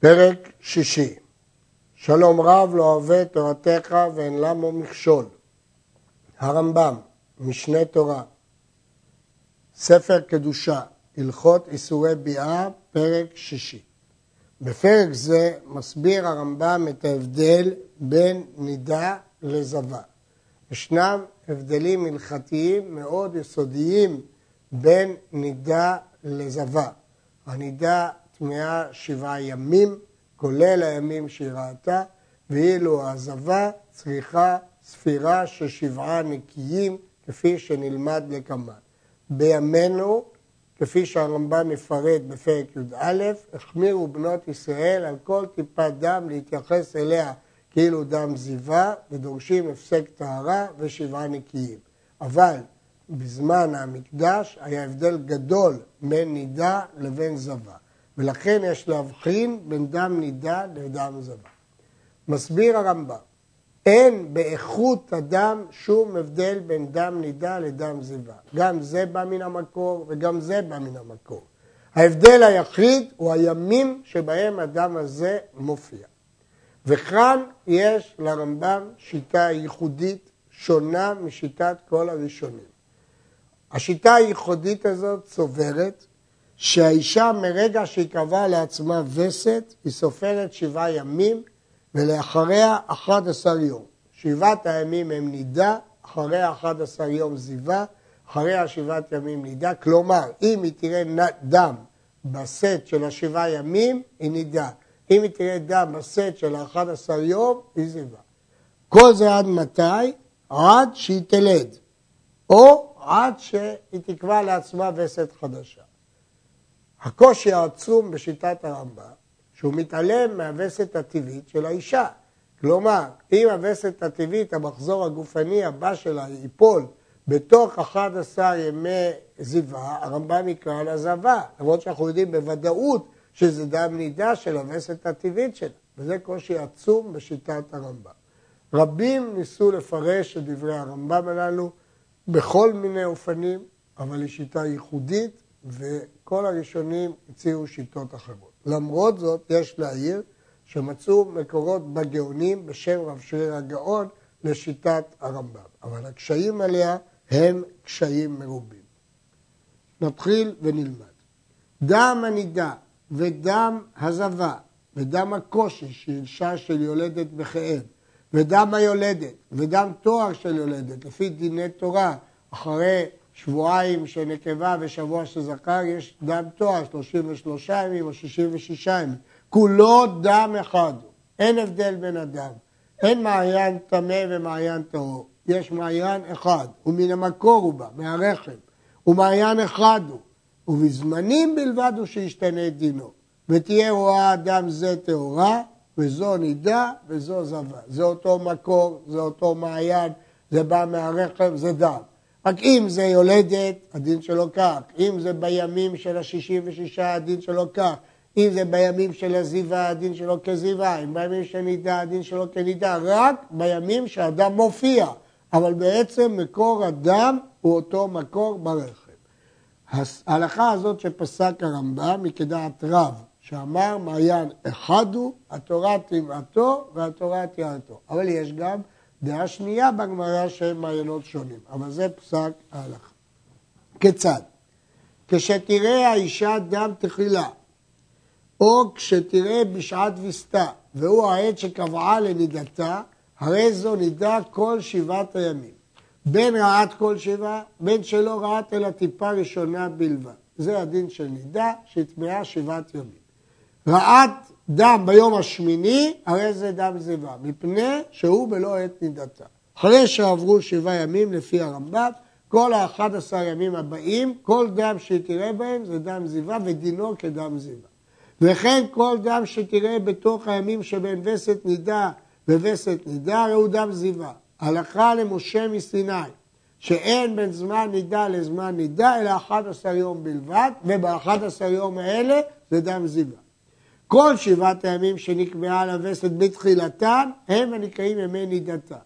פרק שישי שלום רב לא אוהב תורתך ואין למו מכשול. הרמב"ם, משנה תורה, ספר קדושה, הלכות איסורי ביאה, פרק שישי. בפרק זה מסביר הרמב"ם את ההבדל בין נידה לזבה. ישנם הבדלים הלכתיים מאוד יסודיים בין נידה לזבה. הנידה טמאה שבעה ימים, כולל הימים שהיא ראתה, ואילו העזבה צריכה ספירה של שבעה נקיים, כפי שנלמד לקמן. בימינו, כפי שהרמב"ם מפרט בפרק י"א, החמירו בנות ישראל על כל טיפת דם להתייחס אליה כאילו דם זיווה, ודורשים הפסק טהרה ושבעה נקיים. אבל בזמן המקדש היה הבדל גדול בין נידה לבין זבה. ולכן יש להבחין בין דם נידה לדם זבה. מסביר הרמב"ם, אין באיכות הדם שום הבדל בין דם נידה לדם זיווה. גם זה בא מן המקור וגם זה בא מן המקור. ההבדל היחיד הוא הימים שבהם הדם הזה מופיע. וכאן יש לרמב"ם שיטה ייחודית שונה משיטת כל הראשונים. השיטה הייחודית הזאת סוברת שהאישה מרגע שהיא קבעה לעצמה וסת, היא סופרת שבעה ימים ולאחריה 11 יום. שבעת הימים הם נידה, אחריה 11 יום זיווה, אחריה שבעת ימים נידה. כלומר, אם היא תראה דם בסט של השבעה ימים, היא נידה. אם היא תראה דם בסט של ה-11 יום, היא זיווה. כל זה עד מתי? עד שהיא תלד, או עד שהיא תקבע לעצמה וסת חדשה. הקושי העצום בשיטת הרמב"ם, שהוא מתעלם מהווסת הטבעית של האישה. כלומר, אם הווסת הטבעית, המחזור הגופני הבא שלה ייפול בתוך 11 ימי זיווה, הרמב"ם יקרא לה זבה, למרות שאנחנו יודעים בוודאות שזה דם נידה של הווסת הטבעית שלה, וזה קושי עצום בשיטת הרמב"ם. רבים ניסו לפרש את דברי הרמב"ם הללו בכל מיני אופנים, אבל היא שיטה ייחודית וכל הראשונים הציעו שיטות אחרות. למרות זאת, יש להעיר שמצאו מקורות בגאונים בשם רב שריר הגאון לשיטת הרמב"ם. אבל הקשיים עליה הם קשיים מרובים. נתחיל ונלמד. דם הנידה ודם הזבה ודם הקושי של אישה של יולדת בכאב ודם היולדת ודם תואר של יולדת לפי דיני תורה אחרי שבועיים של נקבה ושבוע של זכר, יש דם תואר, 33 ימים או 66 ימים. כולו דם אחד, אין הבדל בין הדם. אין מעיין טמא ומעיין טהור, יש מעיין אחד, ומן המקור הוא בא, מהרחם, ומעיין אחד הוא, ובזמנים בלבד הוא שישתנה דינו. ותהיה רואה אדם זה טהורה, וזו נידה וזו זבה. זה אותו מקור, זה אותו מעיין, זה בא מהרחם, זה דם. רק אם זה יולדת, הדין שלו כך, אם זה בימים של השישים ושישה, הדין שלו כך, אם זה בימים של הזיווה, הדין שלו כזיווה, אם בימים של נידה, הדין שלו כנידה, רק בימים שהאדם מופיע, אבל בעצם מקור הדם הוא אותו מקור ברחם. ההלכה הזאת שפסק הרמב"ם היא כדעת רב, שאמר מעיין אחד הוא, התורה טמאתו והתורה תיארתו. אבל יש גם דעה שנייה בגמרא שהם מעיינות שונים, אבל זה פסק ההלכה. כיצד? כשתראה האישה דם תחילה, או כשתראה בשעת ויסתה, והוא העת שקבעה לנידתה, הרי זו נידה כל שבעת הימים. בין רעת כל שבעה, בין שלא רעת אלא טיפה ראשונה בלבד. זה הדין של נידה שהטמעה שבעת ימים. רעת דם ביום השמיני, הרי זה דם זיווה, מפני שהוא בלא עת נידתה. אחרי שעברו שבעה ימים לפי הרמב"ם, כל האחד עשר ימים הבאים, כל דם שתראה בהם זה דם זיווה ודינו כדם זיווה. וכן כל דם שתראה בתוך הימים שבין וסת נידה ווסת נידה, הרי הוא דם זיווה. הלכה למשה מסיני, שאין בין זמן נידה לזמן נידה, אלא 11 יום בלבד, וב-11 יום האלה זה דם זיווה. כל שבעת הימים שנקבעה על הווסת בתחילתן, הם הנקראים ימי נידתה.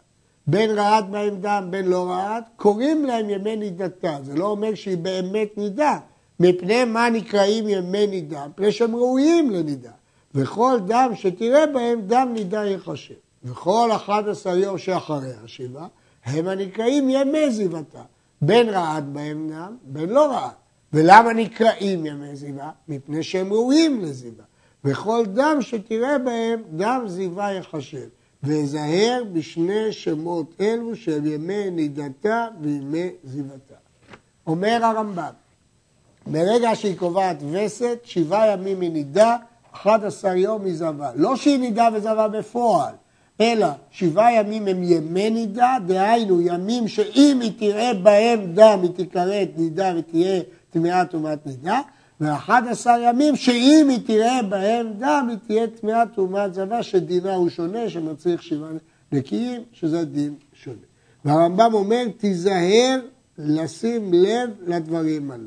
בין רעת בהם דם, בין לא רעת, קוראים להם ימי נידתה. זה לא אומר שהיא באמת נידה. מפני מה נקראים ימי נידה? מפני שהם ראויים לנידה. וכל דם שתראה בהם דם נידה יחשב. וכל 11 יום שאחרי השבעה, הם הנקראים ימי זיוותה. בין רעד בהם דם, בין לא רעד. ולמה נקראים ימי זיווה? מפני שהם ראויים לזיווה. וכל דם שתראה בהם, דם זיווה יחשב. וזהר בשני שמות אלו של ימי נידתה וימי זיוותה. אומר הרמב"ם, ברגע שהיא קובעת וסת, שבעה ימים מנידה, 11 יום מזווה. לא שהיא נידה וזווה בפועל, אלא שבעה ימים הם ימי נידה, דהיינו ימים שאם היא תראה בהם דם, היא תקרא את נידה ותהיה טמאה טומאת נידה, ואחד עשר ימים שאם היא תראה בהם דם, היא תהיה טמאה טומאת זבה, שדינה הוא שונה, שמצריך שבעה נקיים, שזה דין שונה. והרמב"ם אומר, תיזהר לשים לב לדברים הללו.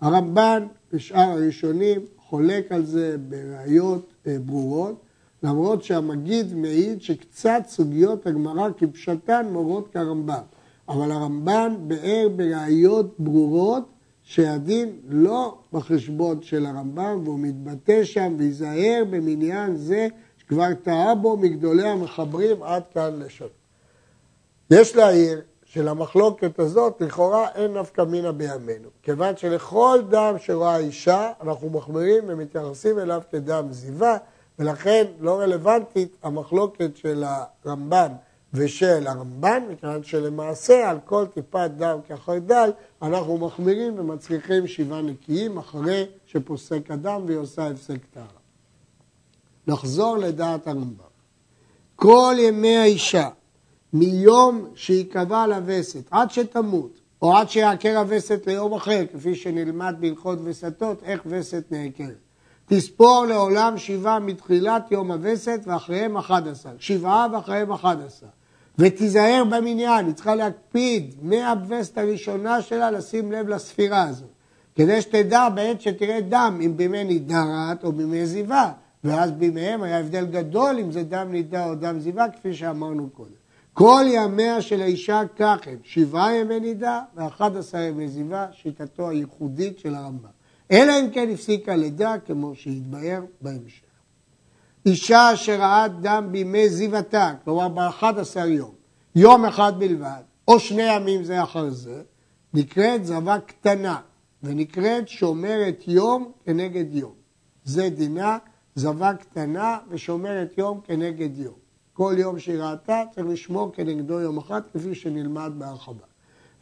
הרמב"ן ושאר הראשונים חולק על זה בראיות אה, ברורות, למרות שהמגיד מעיד שקצת סוגיות הגמרא כפשטן מורות כרמב"ם. אבל הרמב"ן באר בראיות ברורות שהדין לא בחשבון של הרמב"ם והוא מתבטא שם וייזהר במניין זה שכבר טעה בו מגדולי המחברים עד כאן לשון. יש להעיר שלמחלוקת הזאת לכאורה אין נפקא מינה בימינו, כיוון שלכל דם שרואה אישה אנחנו מחמירים ומתייחסים אליו כדם זיווה ולכן לא רלוונטית המחלוקת של הרמב"ן ושל הרמב"ן, מכיוון שלמעשה על כל טיפת דם כאחרי דל אנחנו מחמירים ומצליחים שבעה נקיים אחרי שפוסק הדם והיא עושה הפסק טהרה. נחזור לדעת הרמב"ם. כל ימי האישה מיום שייקבע לווסת עד שתמות או עד שיעקר הווסת ליום אחר, כפי שנלמד בהלכות וסתות, איך וסת נעקרת. תספור לעולם שבעה מתחילת יום הווסת ואחריהם אחד עשר. שבעה ואחריהם אחד עשר. ותיזהר במניין, היא צריכה להקפיד מהווסת הראשונה שלה לשים לב לספירה הזאת. כדי שתדע בעת שתראה דם, אם בימי נידרת או בימי זיווה. ואז בימיהם היה הבדל גדול אם זה דם נידה או דם זיווה, כפי שאמרנו קודם. כל ימיה של האישה כך הם, שבעה ימי נידה ואחד עשר ימי זיווה, שיטתו הייחודית של הרמב"ם. אלא אם כן הפסיקה לידה, כמו שהתבהר בהמשך. אישה אשר ראת דם בימי זיוותה, כלומר ב-11 יום, יום אחד בלבד, או שני ימים זה אחר זה, נקראת זבה קטנה, ונקראת שומרת יום כנגד יום. זה דינה, זבה קטנה ושומרת יום כנגד יום. כל יום שהיא ראתה צריך לשמור כנגדו יום אחד, כפי שנלמד בהרחבה.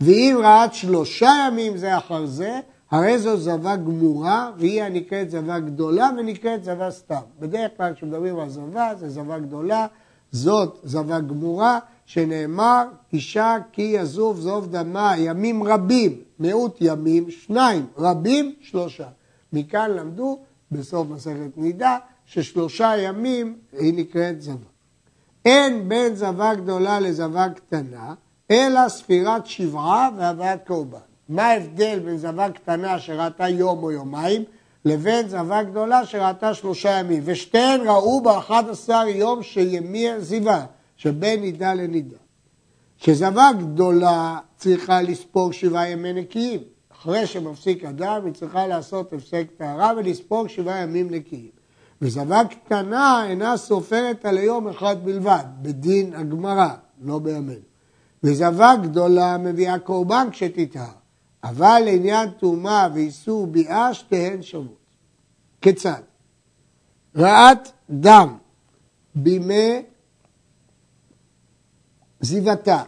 ואם ראת שלושה ימים זה אחר זה, הרי זו זבה גמורה, והיא הנקראת זבה גדולה ונקראת זבה סתם. בדרך כלל כשמדברים על זבה, זה זבה גדולה, זאת זבה גמורה, שנאמר, אישה כי יזוב זוב דמה ימים רבים, מיעוט ימים, שניים, רבים, שלושה. מכאן למדו בסוף מסכת נידה, ששלושה ימים היא נקראת זבה. אין בין זבה גדולה לזבה קטנה, אלא ספירת שבעה והבאת קורבן. מה ההבדל בין זבה קטנה שראתה יום או יומיים לבין זבה גדולה שראתה שלושה ימים, ושתיהן ראו ב-11 יום שימי זיווה, שבין נידה לנידה. שזבה גדולה צריכה לספוג שבעה ימי נקיים. אחרי שמפסיק אדם היא צריכה לעשות הפסק טהרה ולספוג שבעה ימים נקיים. וזבה קטנה אינה סופרת על היום אחד בלבד, בדין הגמרא, לא בימינו. וזבה גדולה מביאה קורבן כשתטהר. אבל לעניין טומאה ואיסור ביאה, שתיהן שוות. כיצד? רעת דם בימי זיוותה,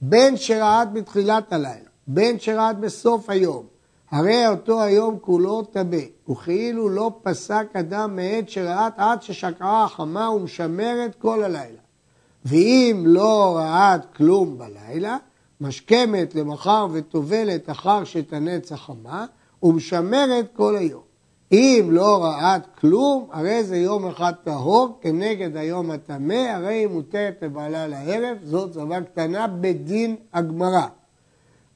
בין שרעת בתחילת הלילה, בין שרעת בסוף היום, הרי אותו היום כולו טמא, וכאילו לא פסק אדם מעת שרעת עד ששקעה החמה ומשמרת כל הלילה. ואם לא רעת כלום בלילה, משכמת למחר וטובלת אחר שתנץ החמה, ומשמרת כל היום. אם לא ראת כלום, הרי זה יום אחד טהור כנגד היום הטמא, הרי היא מותרת לבעלה לערב, זאת זבה קטנה בדין הגמרא.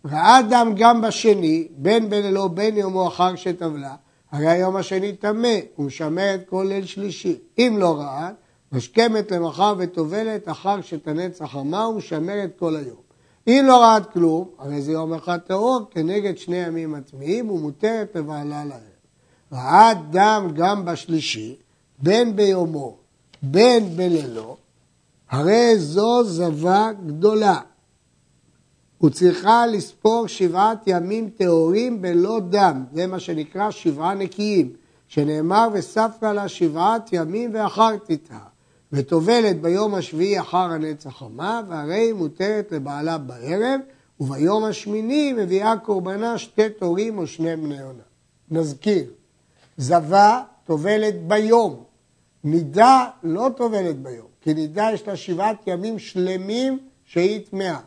ראה דם גם בשני, בין בלילו בין יומו אחר שטבלה, הרי היום השני טמא, ומשמרת כל ליל שלישי. אם לא ראה, משכמת למחר וטובלת אחר שתנץ החמה ומשמרת כל היום. אם לא ראת כלום, הרי זה יום אחד טהור כנגד שני ימים עצמיים ומותרת לבעלה לערב. ראת דם גם בשלישי, בין ביומו, בין בלילו, הרי זו זבה גדולה. וצריכה לספור שבעת ימים טהורים בלא דם, זה מה שנקרא שבעה נקיים, שנאמר וספרה לה שבעת ימים ואחר תטהר, וטובלת ביום השביעי אחר הנץ החמה, והרי היא מותרת לבעלה בערב, וביום השמיני מביאה קורבנה שתי תורים או שני בני עונה. נזכיר, זבה טובלת ביום, נידה לא טובלת ביום, כי נידה יש לה שבעת ימים שלמים שהיא טמאה.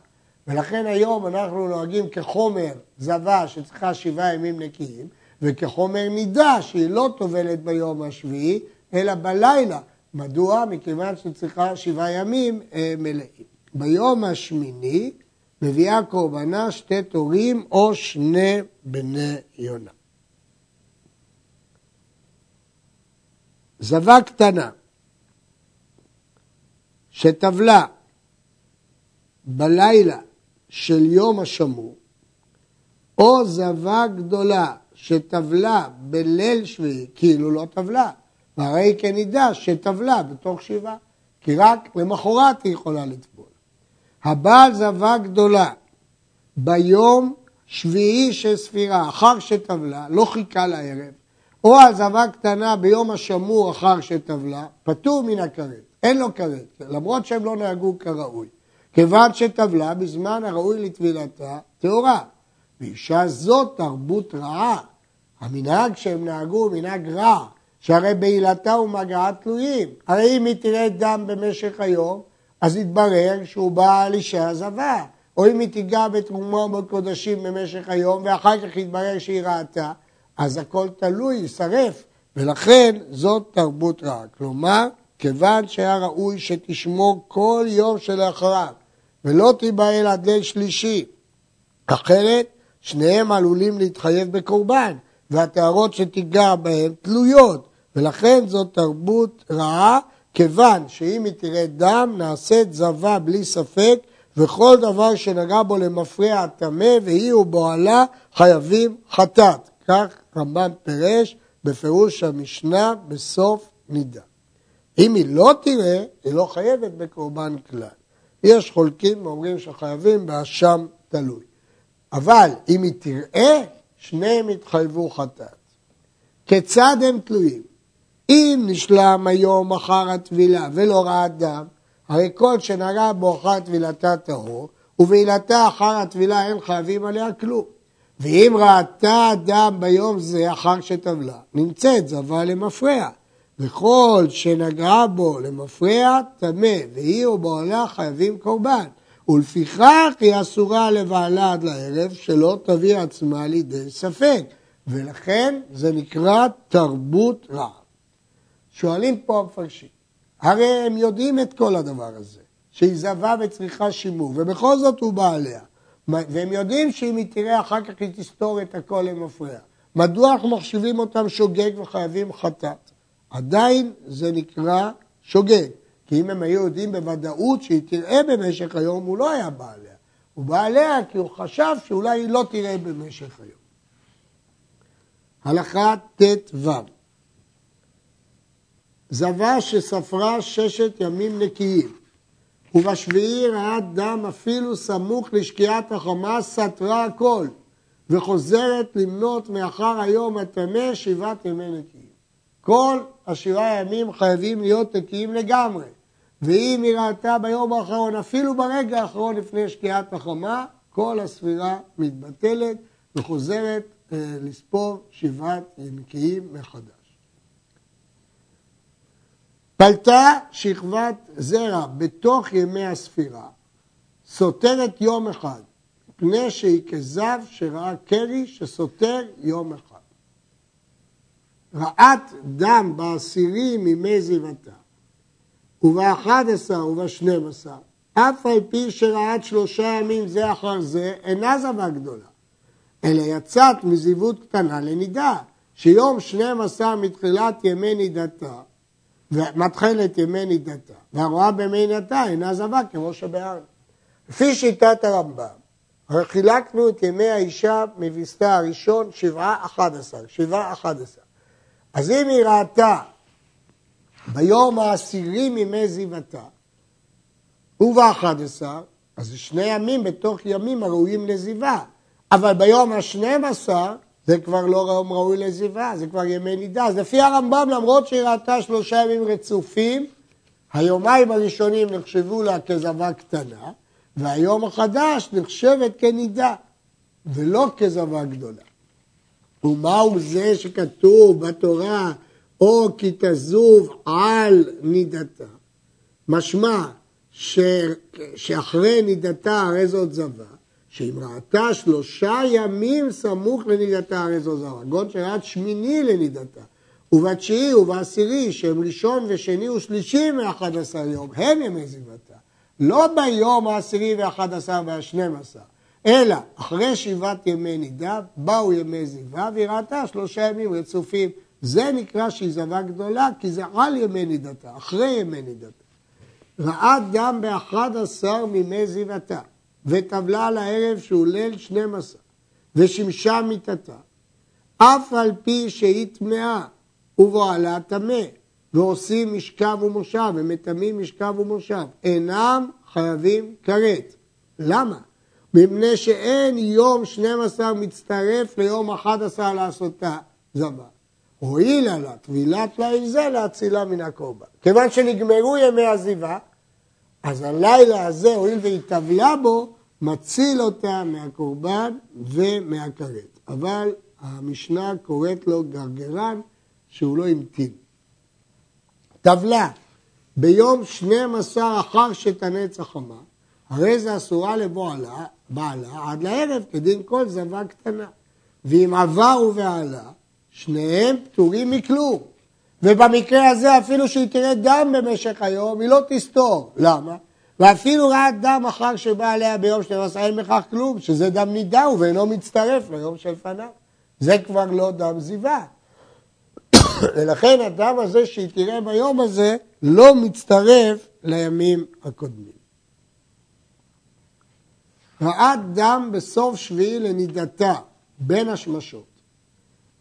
ולכן היום אנחנו נוהגים כחומר זבה שצריכה שבעה ימים נקיים, וכחומר נידה שהיא לא טובלת ביום השביעי, אלא בלילה. מדוע? מכיוון שצריכה שבעה ימים אה, מלאים. ביום השמיני מביאה קורבנה שתי תורים או שני בני יונה. זבה קטנה שטבלה בלילה של יום השמור, או זבה גדולה שטבלה בליל שביעי, כאילו לא טבלה, והרי כנידה שטבלה בתוך שבעה, כי רק למחרת היא יכולה לטבול. הבעל זבה גדולה ביום שביעי של ספירה, אחר שטבלה, לא חיכה לערב, או הזבה קטנה ביום השמור אחר שטבלה, פטור מן הכרת, אין לו כרת, למרות שהם לא נהגו כראוי. כיוון שטבלה בזמן הראוי לטבילתה טהורה. ואישה זאת תרבות רעה. המנהג שהם נהגו הוא מנהג רע, שהרי בעילתה ומגעה תלויים. הרי אם היא תראה דם במשך היום, אז יתברר שהוא בעל אישה זבה. או אם היא תיגע בתרומה ובקודשים במשך היום, ואחר כך יתברר שהיא ראתה, אז הכל תלוי, יישרף. ולכן זאת תרבות רעה. כלומר, כיוון שהיה ראוי שתשמור כל יום שלאחריו, ולא תיבהל עד ליל שלישי. אחרת, שניהם עלולים להתחייב בקורבן, והטהרות שתיגע בהם תלויות, ולכן זאת תרבות רעה, כיוון שאם היא תראה דם, נעשית זבה בלי ספק, וכל דבר שנגע בו למפרע טמא, והיא ובועלה חייבים חטאת. כך רמב"ם פירש בפירוש המשנה בסוף נידה. אם היא לא תראה, היא לא חייבת בקורבן כלל. יש חולקים ואומרים שחייבים באשם תלוי. אבל אם היא תראה, שניהם יתחייבו חטאת. כיצד הם תלויים? אם נשלם היום אחר הטבילה ולא ראה דם, הרי כל שנגע בו אחר טבילתה טהור, ובעילתה אחר הטבילה אין חייבים עליה כלום. ואם ראתה דם ביום זה אחר שטבלה, נמצאת זבה למפרע. וכל שנגעה בו למפרע, טמא, והיא ובעלה חייבים קורבן. ולפיכך היא אסורה לבעלה עד לערב, שלא תביא עצמה לידי ספק. ולכן זה נקרא תרבות רע. שואלים פה המפרשים, הרי הם יודעים את כל הדבר הזה, שהיא זבה וצריכה שימור, ובכל זאת הוא בעליה. והם יודעים שאם היא תראה אחר כך היא תסתור את הכל למפרע. מדוע אנחנו מחשיבים אותם שוגג וחייבים חטאת? עדיין זה נקרא שוגג. כי אם הם היו יודעים בוודאות שהיא תראה במשך היום, הוא לא היה בא עליה. הוא בא עליה כי הוא חשב שאולי היא לא תראה במשך היום. הלכה ט"ו זבה שספרה ששת ימים נקיים, ובשביעי ראה דם אפילו סמוך לשקיעת החמה, סתרה הכל, וחוזרת למנות מאחר היום הטמא שבעת ימי נקיים. כל השבעה ימים חייבים להיות נקיים לגמרי. ואם היא ראתה ביום האחרון, אפילו ברגע האחרון לפני שקיעת החמה, כל הספירה מתבטלת וחוזרת אה, לספור שבעת נקיים מחדש. פלטה שכבת זרע בתוך ימי הספירה, סותרת יום אחד, מפני שהיא כזב שראה קרי שסותר יום אחד. רעת דם בעשירים מימי זיוותה, ובאחד עשר ובשנים עשר, אף על פי שראת שלושה ימים זה אחר זה, אינה זבה גדולה, אלא יצאת מזיוות קטנה לנידה, שיום שנים עשר מתחילת ימי נידתה, ומתחילת ימי נידתה, והרואה בימי נידתה אינה זבה כמו שבהר. לפי שיטת הרמב"ם, חילקנו את ימי האישה מבסתה הראשון שבעה אחד עשר, שבעה אחד עשר. אז אם היא ראתה ביום העשירי מימי זיוותה, ובאחד עשר, אז זה שני ימים בתוך ימים הראויים לזיווה. אבל ביום השנים עשר, זה כבר לא יום ראוי לזיווה, זה כבר ימי נידה. אז לפי הרמב"ם, למרות שהיא ראתה שלושה ימים רצופים, היומיים הראשונים נחשבו לה כזבה קטנה, והיום החדש נחשבת כנידה, ולא כזבה גדולה. ומהו זה שכתוב בתורה, או כי תזוב על נידתה? משמע ש... שאחרי נידתה הרי זאת זבה, שאם ראתה שלושה ימים סמוך לנידתה הרי זאת זבה, גון שראת שמיני לנידתה, ובתשיעי ובעשירי שהם ראשון ושני ושלישי מאחד עשר יום, הם ימי זיוותה. לא ביום העשירי ואחד עשר והשנים עשר, אלא אחרי שבעת ימי נידה באו ימי זיווה והיא ראתה שלושה ימים רצופים. זה נקרא שהיא זבה גדולה כי זה על ימי נידתה, אחרי ימי נידתה. ראה דם באחד עשר מימי זיוותה וטבלה על הערב שהוא ליל שנים עשר ושמשה מיתתה אף על פי שהיא טמאה ובועלה טמא ועושים משכב ומושב ומטמאים משכב ומושב אינם חייבים כרת. למה? מפני שאין יום 12 מצטרף ליום 11 לעשותה זבה. הואילה לה טבילת ליל זה להצילה מן הקורבן. כיוון שנגמרו ימי עזיבה, אז הלילה הזה, הואיל והיא טבלה בו, מציל אותה מהקורבן ומהכרת. אבל המשנה קוראת לו גרגרן שהוא לא המתין. טבלה ביום 12 אחר שתנץ החמה, הרי זה אסורה לבועלה, בעלה עד לערב כדין כל זבה קטנה. ואם עבר ובעלה, שניהם פטורים מכלום. ובמקרה הזה אפילו שהיא תראה דם במשך היום, היא לא תסתור. למה? ואפילו ראה דם אחר שבא עליה ביום 12 אין בכך כלום, שזה דם נידה ואינו מצטרף ליום שלפניו. זה כבר לא דם זיווה. ולכן הדם הזה שהיא תראה ביום הזה לא מצטרף לימים הקודמים. רעת דם בסוף שביעי לנידתה בין השמשות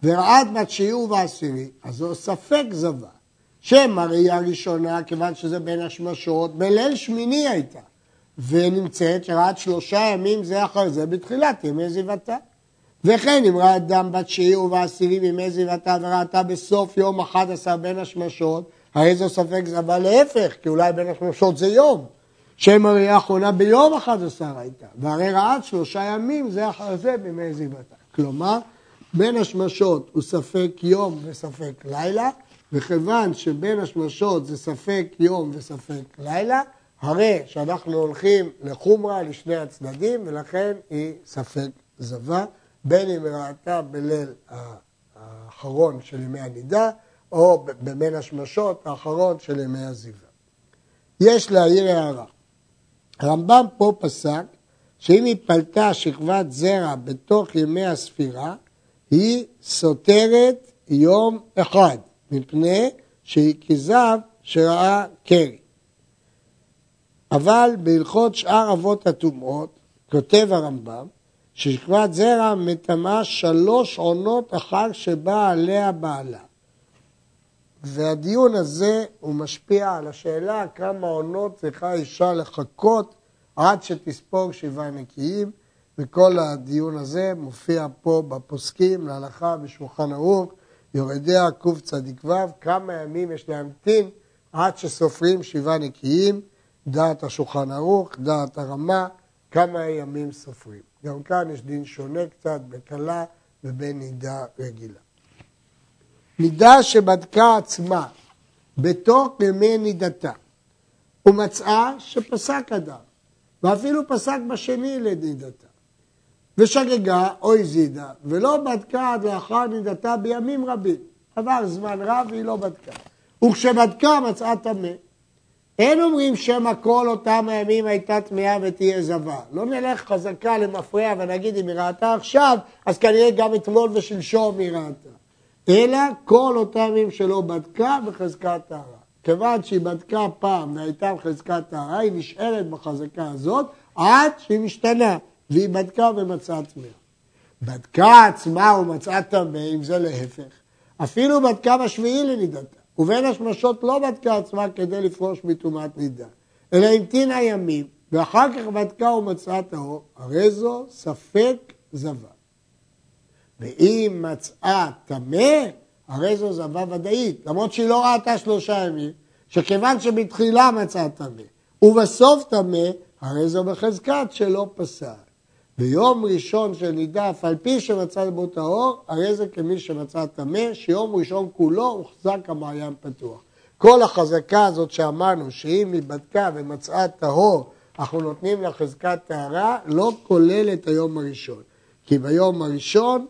ורעת בתשיעי ובעשירי, אז זו ספק זבה. שם הראייה הראשונה, כיוון שזה בין השמשות, בליל שמיני הייתה, ונמצאת שרעת שלושה ימים זה אחר זה בתחילת ימי זיוותה. וכן אם ראה דם בתשיעי ובעשירי מימי זיוותה וראתה בסוף יום 11 בין השמשות, הרי זו ספק זבה להפך, כי אולי בין השמשות זה יום. שם הראייה האחרונה ביום 11 הייתה, והרי רעת שלושה ימים זה אחר זה בימי זיוותה. כלומר, בין השמשות הוא ספק יום וספק לילה, וכיוון שבין השמשות זה ספק יום וספק לילה, הרי שאנחנו הולכים לחומרה לשני הצדדים, ולכן היא ספק זבה. בין אם ראתה בליל האחרון של ימי הנידה, או בבין השמשות האחרון של ימי הזיווה. יש להעיר הערה. הרמב"ם פה פסק שאם היא פלטה שכבת זרע בתוך ימי הספירה, היא סותרת יום אחד, מפני שהיא כזב שראה קרי. אבל בהלכות שאר אבות הטומאות, כותב הרמב"ם, ששכבת זרע מטמאה שלוש עונות אחר שבאה עליה בעלה. והדיון הזה הוא משפיע על השאלה כמה עונות צריכה אישה לחכות עד שתספוג שבעה נקיים, וכל הדיון הזה מופיע פה בפוסקים להלכה בשולחן ערוך, יורדיה קצ"ו, כמה ימים יש להמתין עד שסופרים שבעה נקיים, דעת השולחן ערוך, דעת הרמה, כמה ימים סופרים. גם כאן יש דין שונה קצת בקלה ובנידה רגילה. נידה שבדקה עצמה בתוך ימי נידתה ומצאה שפסק אדם ואפילו פסק בשני לנידתה ושגגה או הזידה ולא בדקה עד לאחר נידתה בימים רבים עבר זמן רב והיא לא בדקה וכשבדקה מצאה טמא אין אומרים שמא כל אותם הימים הייתה טמאה ותהיה זבה. לא נלך חזקה למפרע ונגיד אם היא ראתה עכשיו, אז כנראה גם אתמול ושלשום היא ראתה. אלא כל אותם ימים שלא בדקה בחזקת טהרה. כיוון שהיא בדקה פעם והייתה בחזקת טהרה, היא נשארת בחזקה הזאת עד שהיא משתנה, והיא בדקה ומצאה טמאה. בדקה עצמה ומצאה טמא, אם זה להפך. אפילו בדקה בשביעי לנידתה. ובין השמשות לא בדקה עצמה כדי לפרוש מטומאת נידה, אלא המתינה ימים, ואחר כך בדקה ומצאה טהור, הרי זו ספק זבה. ואם מצאה טמא, הרי זו זבה ודאית, למרות שהיא לא ראתה שלושה ימים, שכיוון שבתחילה מצאה טמא, ובסוף טמא, הרי זו בחזקת שלא פסק. ביום ראשון של נידה, אף על פי שמצא בו טהור, הרי זה כמי שמצא טמא, שיום ראשון כולו הוחזק המעיין פתוח. כל החזקה הזאת שאמרנו, שאם היא בדקה ומצאה טהור, אנחנו נותנים לה חזקת טהרה, לא כולל את היום הראשון. כי ביום הראשון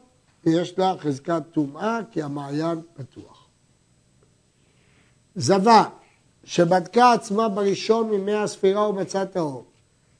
יש לה חזקת טומאה, כי המעיין פתוח. זבה, שבדקה עצמה בראשון מימי הספירה ומצאה טהור,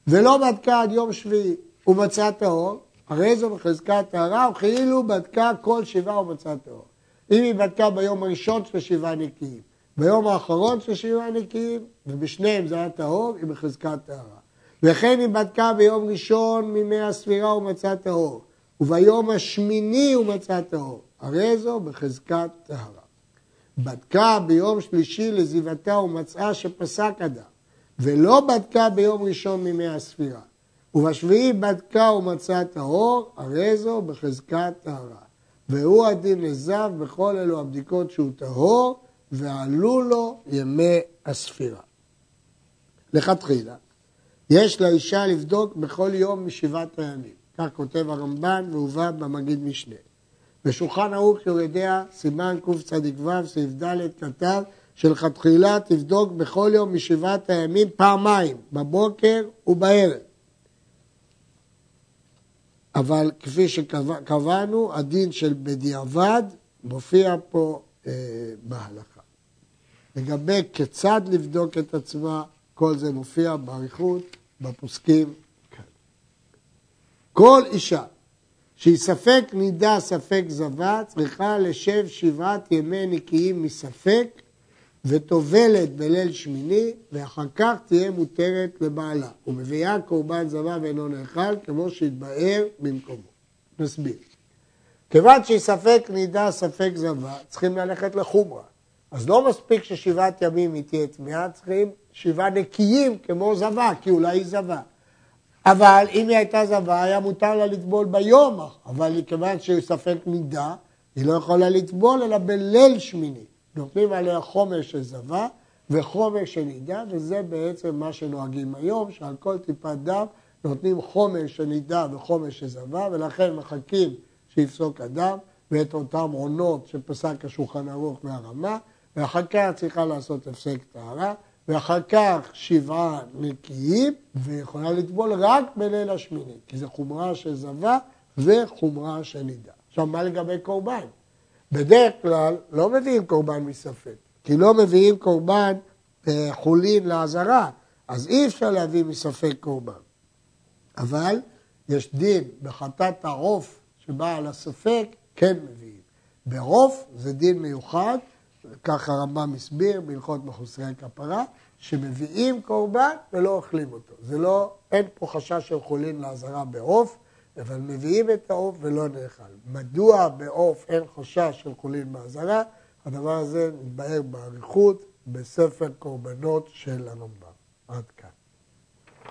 ולא בדקה עד יום שביעי, ומצא טהור, הרי זו בחזקת טהרה, וכאילו בדקה כל שבעה ומצא טהור. אם היא בדקה ביום הראשון של שבעה נקיים, ביום האחרון של שבעה נקיים, ובשניהם זה היה טהור, היא בחזקת טהרה. וכן היא בדקה ביום ראשון מימי הספירה ומצא טהור, וביום השמיני ומצא טהור, הרי זו בחזקת טהרה. בדקה ביום שלישי לזיוותה ומצאה שפסק אדם, ולא בדקה ביום ראשון מימי הספירה. ובשביעי בדקה ומצאה טהור, הרי זו בחזקת טהרה. והוא הדין לזב בכל אלו הבדיקות שהוא טהור, ועלו לו ימי הספירה. לכתחילה, יש לאישה לבדוק בכל יום משבעת הימים. כך כותב הרמב"ן והובא במגיד משנה. בשולחן ערוך יורדיה, סימן קצ"ו, סעיף ד', כתב שלכתחילה תבדוק בכל יום משבעת הימים פעמיים, בבוקר ובערב. אבל כפי שקבענו, הדין של בדיעבד מופיע פה אה, בהלכה. לגבי כיצד לבדוק את עצמה, כל זה מופיע באריכות בפוסקים כאן. כל אישה שהיא ספק נידה, ספק זבה, צריכה לשב שבעת ימי נקיים מספק וטובלת בליל שמיני, ואחר כך תהיה מותרת לבעלה, ומביאה קורבן זבה ואינו נאכל, כמו שהתבאר במקומו. נסביר. כיוון שהיא ספק נידה, ספק זבה, צריכים ללכת לחומרה. אז לא מספיק ששבעת ימים היא תהיה טמאה, צריכים שבעה נקיים כמו זבה, כי אולי היא זבה. אבל אם היא הייתה זבה, היה מותר לה לטבול ביום, אבל כיוון שהיא ספק נידה, היא לא יכולה לטבול אלא בליל שמיני. נותנים עליה חומר של זבה וחומר של נידה, וזה בעצם מה שנוהגים היום, שעל כל טיפת דם נותנים חומר של נידה וחומר של זבה, ולכן מחכים שיפסוק הדם, ואת אותם עונות שפסק השולחן ערוך מהרמה, ואחר כך צריכה לעשות הפסק טהרה, ואחר כך שבעה נקיים, ויכולה לטבול רק בליל השמיני, כי זה חומרה של זבה וחומרה של נידה. עכשיו, מה לגבי קורבן? בדרך כלל לא מביאים קורבן מספק, כי לא מביאים קורבן חולין לעזרה, אז אי אפשר להביא מספק קורבן. אבל יש דין בחטאת העוף שבא על הספק, כן מביאים. בעוף זה דין מיוחד, כך הרמב"ם הסביר בהלכות מחוסרי כפרה, שמביאים קורבן ולא אוכלים אותו. זה לא, אין פה חשש של חולין לעזרה בעוף, אבל מביאים את העוף ולא נאכל. מדוע בעוף אין חשש של חולין באזהרה? הדבר הזה מתבהר באריכות בספר קורבנות של הרמב"ם. עד כאן.